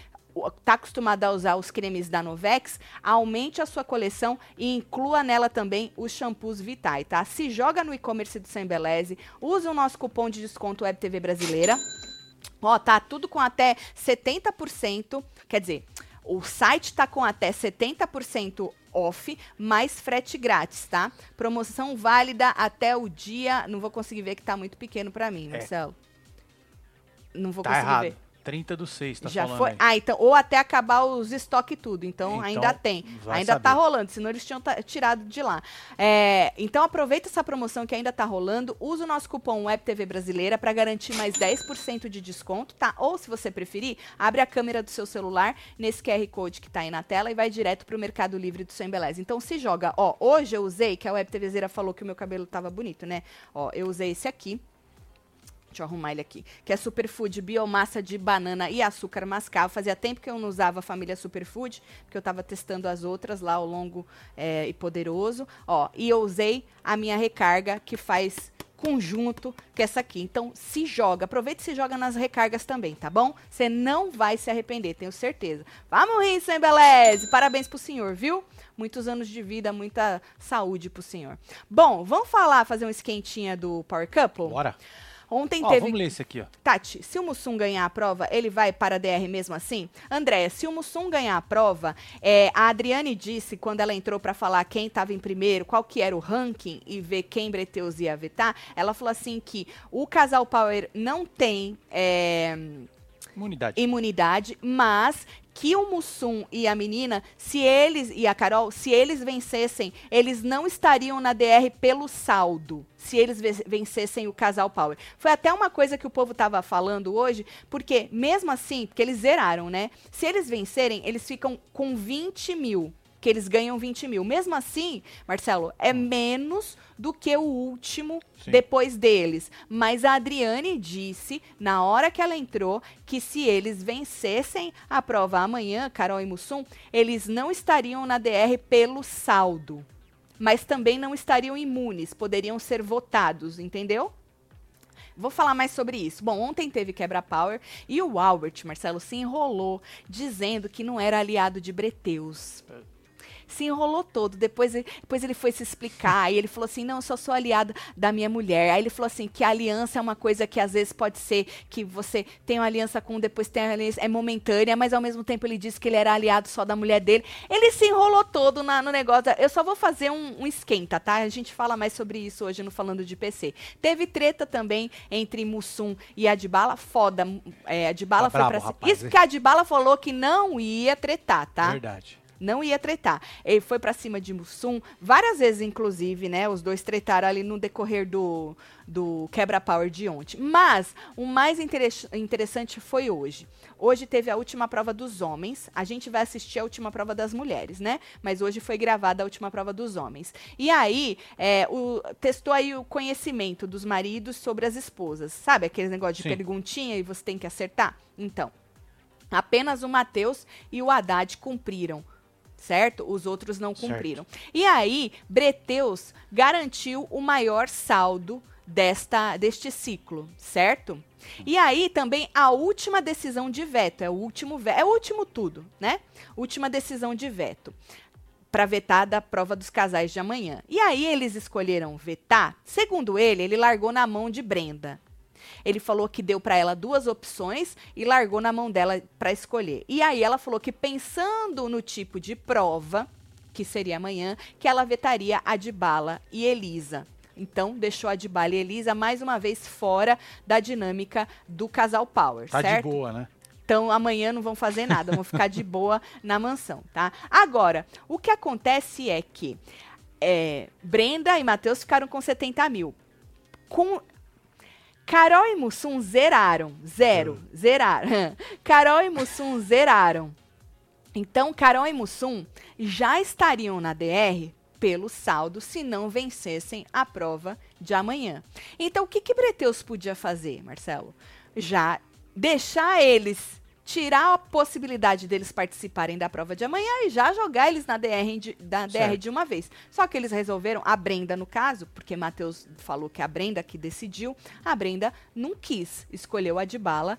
está acostumado a usar os cremes da Novex, aumente a sua coleção e inclua nela também os shampoos Vitae, tá? Se joga no e-commerce do seu Embeleze, use o nosso cupom de desconto WebTV Brasileira. Ó, tá tudo com até 70%, quer dizer, o site tá com até 70% off, mais frete grátis, tá? Promoção válida até o dia, não vou conseguir ver que tá muito pequeno para mim, Marcelo. Não vou Tá conseguir errado. ver. 30 do 6, tá Já foi. aí. Ah, então, ou até acabar os estoques e tudo. Então, Então, ainda tem. Ainda tá saber. rolando, senão eles tinham tirado de lá. É, então, aproveita essa promoção que ainda tá rolando. Usa o nosso cupom WebTV Brasileira para garantir mais 10% de desconto, tá? Ou, se você preferir, abre a câmera do seu celular nesse QR Code que tá aí na tela e vai direto pro Mercado Livre do seu Embeleze. Então, se joga. Ó, hoje eu usei, que a WebTV Zeira falou que o meu cabelo tava bonito, né? Ó, eu usei esse aqui. Deixa eu arrumar ele aqui. Que é Superfood, biomassa de banana e açúcar mascavo. Fazia tempo que eu não usava a família Superfood, porque eu tava testando as outras lá, o longo é, e poderoso. Ó, e eu usei a minha recarga, que faz conjunto que é essa aqui. Então, se joga. Aproveita e se joga nas recargas também, tá bom? Você não vai se arrepender, tenho certeza. Vamos rir, sem beleza. Parabéns pro senhor, viu? Muitos anos de vida, muita saúde pro senhor. Bom, vamos falar, fazer um esquentinha do Power Couple? Bora. Ontem Ó, teve. vamos ler esse aqui, ó. Tati, se o Mussum ganhar a prova, ele vai para a DR mesmo assim? Andréia, se o Mussum ganhar a prova, é, a Adriane disse, quando ela entrou para falar quem estava em primeiro, qual que era o ranking e ver quem Breteus ia vetar, ela falou assim que o casal Power não tem é, Imunidade. imunidade, mas que o Mussum e a menina, se eles e a Carol, se eles vencessem, eles não estariam na DR pelo saldo. Se eles ve- vencessem o casal Power. Foi até uma coisa que o povo tava falando hoje, porque mesmo assim, porque eles zeraram, né? Se eles vencerem, eles ficam com 20 mil. Que eles ganham 20 mil. Mesmo assim, Marcelo, é menos do que o último Sim. depois deles. Mas a Adriane disse, na hora que ela entrou, que se eles vencessem a prova amanhã, Carol e Mussum, eles não estariam na DR pelo saldo. Mas também não estariam imunes, poderiam ser votados, entendeu? Vou falar mais sobre isso. Bom, ontem teve quebra power e o Albert, Marcelo, se enrolou dizendo que não era aliado de Breteus se enrolou todo. Depois, ele- depois ele foi se explicar e ele falou assim: não, eu só sou aliado da minha mulher. Aí ele falou assim: que a aliança é uma coisa que às vezes pode ser que você tem uma aliança com um, depois tem uma aliança, é momentânea, mas ao mesmo tempo ele disse que ele era aliado só da mulher dele. Ele se enrolou todo na- no negócio. Eu só vou fazer um, um esquenta, tá? A gente fala mais sobre isso hoje no Falando de PC. Teve treta também entre Mussum e Adbala, foda. É, Adbala Tá foi bravo, pra cima. rapaz, Isso hein? que a Adbala falou que não ia tretar, tá? Verdade. Não ia tretar. Ele foi pra cima de Mussum, várias vezes, inclusive, né? Os dois tretaram ali no decorrer do, do quebra-power de ontem. Mas o mais interes- interessante foi hoje. Hoje teve a última prova dos homens. A gente vai assistir a última prova das mulheres, né? Mas hoje foi gravada a última prova dos homens. E aí, é, o- testou aí o conhecimento dos maridos sobre as esposas. Sabe aquele negócio de Sim. perguntinha e você tem que acertar? Então, apenas o Matheus e o Haddad cumpriram certo? Os outros não Certo. cumpriram. E aí, Breteus garantiu o maior saldo desta deste ciclo, certo? E aí também a última decisão de veto, é o último é o último tudo, né? Última decisão de veto para vetar da prova dos casais de amanhã. E aí eles escolheram vetar. Segundo ele, ele largou na mão de Brenda. Ele falou que deu para ela duas opções e largou na mão dela para escolher. E aí ela falou que pensando no tipo de prova que seria amanhã, que ela vetaria a Dibala e Elisa. Então, deixou a Dibala e Elisa mais uma vez fora da dinâmica do casal Power, Tá certo? de boa, né? Então amanhã não vão fazer nada, vão ficar de boa na mansão, tá? Agora, o que acontece é que é, Brenda e Matheus ficaram com 70 mil. Com Carol e Mussum zeraram. Zero. Zeraram. Carol e Mussum zeraram. Então, Carol e Mussum já estariam na DR pelo saldo se não vencessem a prova de amanhã. Então, o que que Breteus podia fazer, Marcelo? Já deixar eles tirar a possibilidade deles participarem da prova de amanhã e já jogar eles na DR de, da DR de uma vez. Só que eles resolveram, a Brenda no caso, porque Matheus falou que a Brenda que decidiu, a Brenda não quis, escolheu a Dibala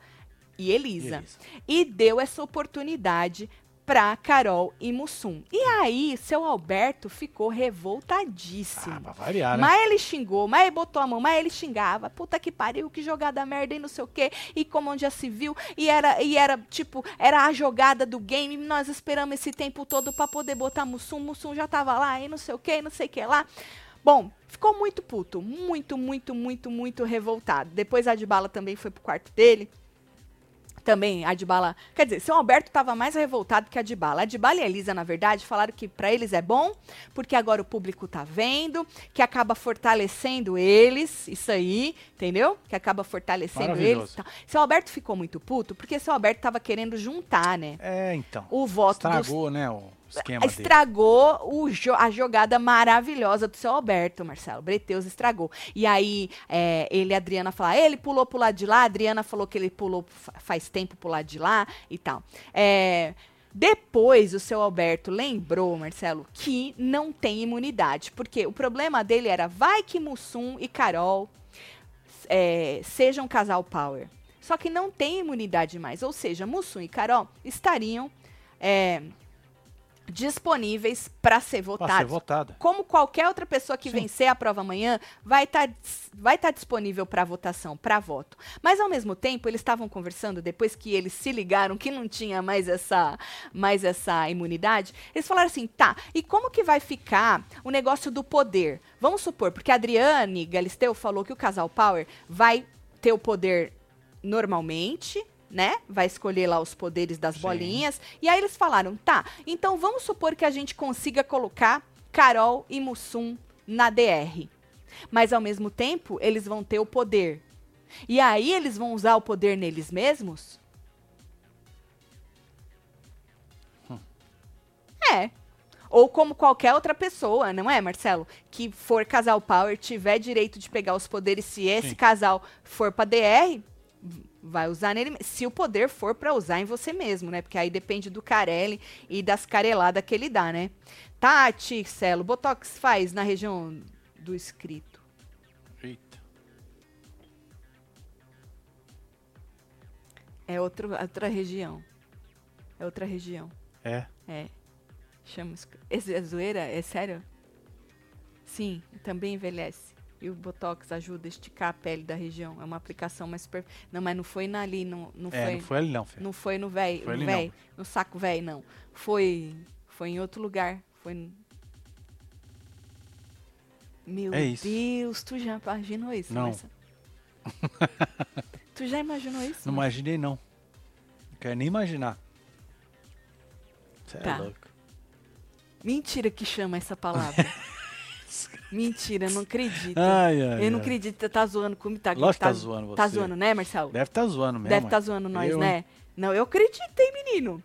e Elisa. Elisa. E deu essa oportunidade pra Carol e Mussum. E aí, seu Alberto ficou revoltadíssimo. Ah, pra variar, né? Mas ele xingou, mas ele botou a mão, mas ele xingava. Puta que pariu, que jogada merda e não sei o quê. E como onde já se viu. E era, e era tipo, era a jogada do game. Nós esperamos esse tempo todo pra poder botar Mussum. Mussum já tava lá e não sei o quê, não sei o que lá. Bom, ficou muito puto. Muito, muito, muito, muito revoltado. Depois a Adbala também foi pro quarto dele também a Adbala. Quer dizer, seu Alberto estava mais revoltado que a Adbala. A Adbala e a Elisa, na verdade, falaram que para eles é bom, porque agora o público tá vendo, que acaba fortalecendo eles, isso aí, entendeu? Que acaba fortalecendo eles. tal. Seu Alberto ficou muito puto, porque seu Alberto tava querendo juntar, né? É, então. O voto dos Estragou, né, o esquema estragou a jogada maravilhosa do seu Alberto, Marcelo. Breteus estragou. E aí, é, ele e a Adriana falaram, ele pulou pro lado de lá, a Adriana falou que ele pulou fa- faz tempo pro lado de lá e tal. É, depois, o seu Alberto lembrou, Marcelo, que não tem imunidade. Porque o problema dele era, vai que Mussum e Carol é, sejam casal power. Só que não tem imunidade mais. Ou seja, Mussum e Carol estariam é, disponíveis para ser votada. Como qualquer outra pessoa que Sim. vencer a prova amanhã, vai estar vai tá disponível para votação, para voto. Mas ao mesmo tempo, eles estavam conversando depois que eles se ligaram que não tinha mais essa mais essa imunidade. Eles falaram assim: "Tá, e como que vai ficar o negócio do poder? Vamos supor, porque a Adriane Galisteu falou que o casal Power vai ter o poder normalmente, né? Vai escolher lá os poderes das Sim. bolinhas. E aí eles falaram, tá, então vamos supor que a gente consiga colocar Carol e Mussum na DR. Mas ao mesmo tempo, eles vão ter o poder. E aí eles vão usar o poder neles mesmos? É. Ou como qualquer outra pessoa, não é, Marcelo? Que for casal power, tiver direito de pegar os poderes, se esse Sim. casal for pra DR, vai usar nele. Se o poder for pra usar em você mesmo, né? Porque aí depende do Carelli e das careladas que ele dá, né? Tati, Celo, Botox faz na região do escrito. Eita. É outro, outra região. É outra região. É. É. Chama. é zoeira? É sério? Sim, também envelhece. E o Botox ajuda a esticar a pele da região. É uma aplicação mais super. Não, mas não foi na ali, não, não É, foi. não foi ali não, filho. Não foi no Foi no no saco véi, não. Foi, foi em outro lugar. Foi. Meu É. Deus, tu já imaginou isso? Não. Marcelo? tu já imaginou isso? Não Marcelo? imaginei, não. Não quero nem imaginar. Você Tá. é louco. Mentira que chama essa palavra. Mentira, eu não acredito. Ai, ai, eu não acredito tá zoando comigo. Tá, Lógico tá, tá zoando Tá você. zoando, né, Marcelo? Deve estar zoando mesmo. Deve ué. zoando nós, Eu, né? Não, eu acreditei, menino.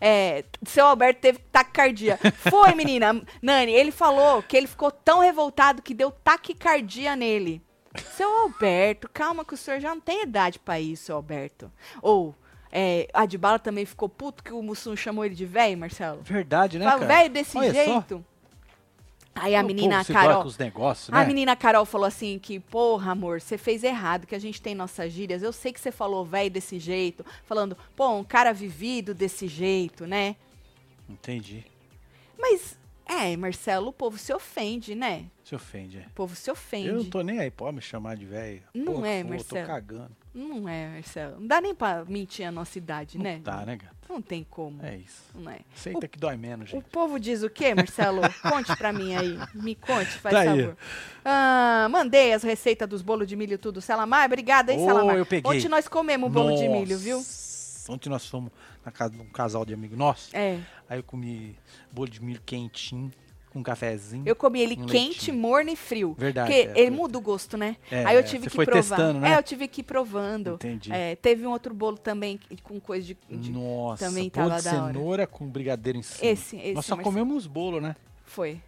É, seu Alberto teve taquicardia. Foi, menina. Nani, ele falou que ele ficou tão revoltado que deu taquicardia nele. Seu Alberto, calma que o senhor já não tem idade pra isso, seu Alberto. Ou, é, a Adbala também ficou puto que o Mussum chamou ele de velho, Marcelo. Verdade, né, Fala, cara? velho desse Olha só. Aí a O menina Carol. negócios, A né? menina Carol falou assim que, porra, amor, você fez errado, que a gente tem nossas gírias. Eu sei que você falou velho desse jeito, falando, pô, um cara vivido desse jeito, né? Entendi. Mas, é, Marcelo, o povo se ofende, né? Se ofende, é. O povo se ofende. Eu não tô nem aí, pode me chamar de velho. Não Pô, é, pô, Marcelo. Tô cagando. Não é, Marcelo. Não dá nem pra mentir a nossa idade, Não né? Tá, né, gata? Não tem como. É isso. Não é. Aceita que dói menos, O gente. povo diz o quê, Marcelo? Conte pra mim aí. Me conte, faz Tá favor. Ah, mandei as receitas dos bolos de milho tudo. Salamar, obrigada, hein, Salamar? eu peguei. Ontem nós comemos bolo de milho, viu? Nossa, Ontem nós fomos na casa de um casal de amigo nosso. É. Aí eu comi bolo de milho quentinho, com um cafezinho. Eu comi ele Um quente, leitinho. morno e frio. Verdade, Porque é, ele foi- muda o gosto, né? É, Aí eu tive que foi provar. testando, né? É, eu tive que ir provando. Entendi. É, teve um outro bolo também com coisa de. de- Nossa, também bolo tava de cenoura com brigadeiro em cima. Esse, esse. Nós só Marcelo. comemos bolo, né? Foi.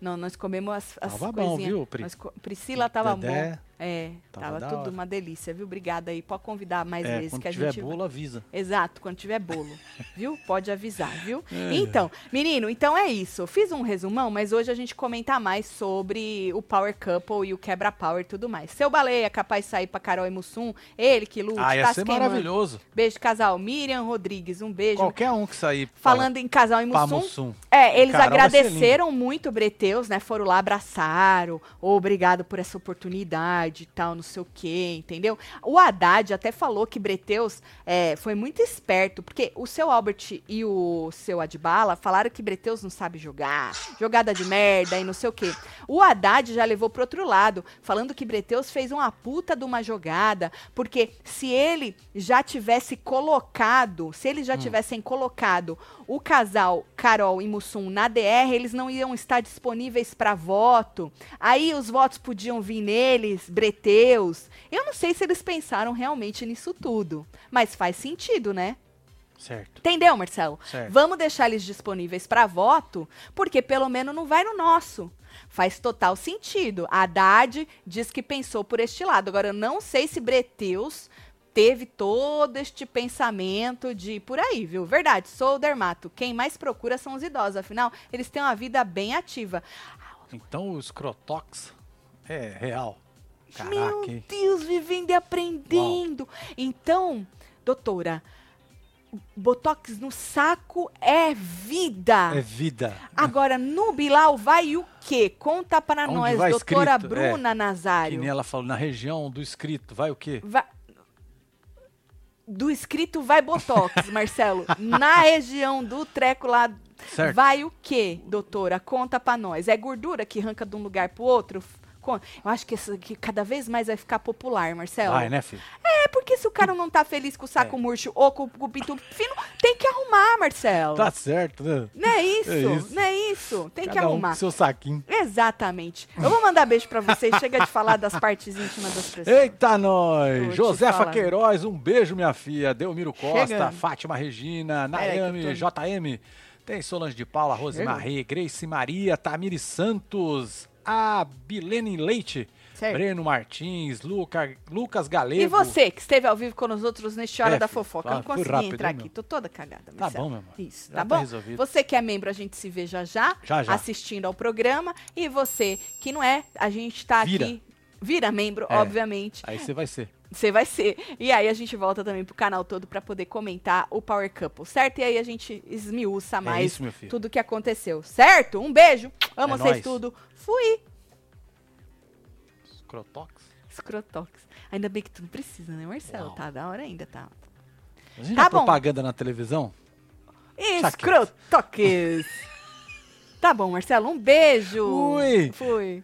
Não, nós comemos as, as Tava bom, coisinhas. viu, Pri? Nós Priscila tava Dedé, bom. É, tava tava, tudo uma delícia, viu? Obrigada aí. Pode convidar mais É, vezes quando que a tiver gente. bolo, avisa. Exato, quando tiver bolo, viu? Pode avisar, viu? É. Então, menino, então é isso. Fiz um resumão, mas hoje a gente comenta mais sobre o Power Couple e o quebra-power e tudo mais. Seu baleia capaz de sair pra Carol e Mussum, ele que luta, Ah, ia tá se ser maravilhoso. Beijo, casal. Miriam Rodrigues, um beijo. Qualquer um que sair Falando em casal e Mussum, Mussum. é, eles Carol agradeceram muito o Breteus, né? Foram lá, abraçaram, obrigado por essa oportunidade e tal, não sei o quê, entendeu? O Haddad até falou que Breteus é, foi muito esperto, porque o seu Albert e o seu Adbala falaram que Breteus não sabe jogar, jogada de merda e não sei o quê. O Haddad já levou pro outro lado, falando que Breteus fez uma puta de uma jogada, porque se ele já tivesse colocado, se eles já tivessem colocado o casal Carol e Mussum na DR, eles não iam estar disponíveis para voto. Aí os votos podiam vir neles, breteus. Eu não sei se eles pensaram realmente nisso tudo, mas faz sentido, né? Certo. Entendeu, Marcelo? Certo. Vamos deixar eles disponíveis para voto, porque pelo menos não vai no nosso. Faz total sentido. A Haddad diz que pensou por este lado. Agora, eu não sei se Breteus teve todo este pensamento de por aí, viu? Verdade, sou o dermato. Quem mais procura são os idosos. Afinal, eles têm uma vida bem ativa. Então o Scrotox é real. Caraca, Meu hein? Deus, vivendo e aprendendo. Então, doutora, Botox no saco é vida. É vida. Agora, no Bilal vai o quê? Conta para Onde nós, vai doutora escrito? Bruna Que Nazário. nem ela falou, na região do escrito, vai o quê? Va- Do escrito vai Botox, Marcelo. Na região do treco lá, Certo. vai o quê, doutora? Conta pra nós. É gordura que arranca de um lugar pro outro? Con- Eu acho que isso aqui cada vez mais vai ficar popular, Marcelo. Vai, né, filho? É porque se o cara não tá feliz com o saco É. murcho ou com, com o pinto fino, tem que arrumar, Marcelo. Tá certo, né? Não é isso? É isso. Não é isso? Tem que Cada um arrumar. com seu saquinho. Exatamente. Eu vou mandar beijo pra vocês. Chega de falar das partes íntimas das pessoas. Eita, nós! Josefa. Queiroz, um beijo, minha filha. Delmiro Costa, Chegando. Fátima Regina, que tô- JM. Tem Solange de Paula, Rose Chegando. Marrê, Grace Maria, Tamiri Santos, a Bilene Leite, Certo. Breno Martins, Luca, Lucas Galego. E você, que esteve ao vivo com os outros neste Hora É, da Fofoca. ah, Eu não consegui rápido, entrar hein, aqui. Tô toda cagada, Tá Marcelo. bom, meu amor. Isso, Já tá tá bom? resolvido. Você que é membro, a gente se vê já já, Já, já. assistindo ao programa. E você que não é, a gente tá Vira. aqui. Vira membro, É. obviamente. Aí você vai ser. Você vai ser. E aí a gente volta também pro canal todo pra poder comentar o Power Couple, certo? E aí a gente esmiuça mais É isso, meu filho. tudo que aconteceu, certo? Um beijo. Amo É vocês nóis. tudo. Fui. Crotox. Escrotox. Ainda bem que tu não precisa, né, Marcelo? Uau. Tá da hora ainda, tá? Imagina Tá a bom. propaganda na televisão? Escrotoques. tá bom, Marcelo. Um beijo. Fui. Fui.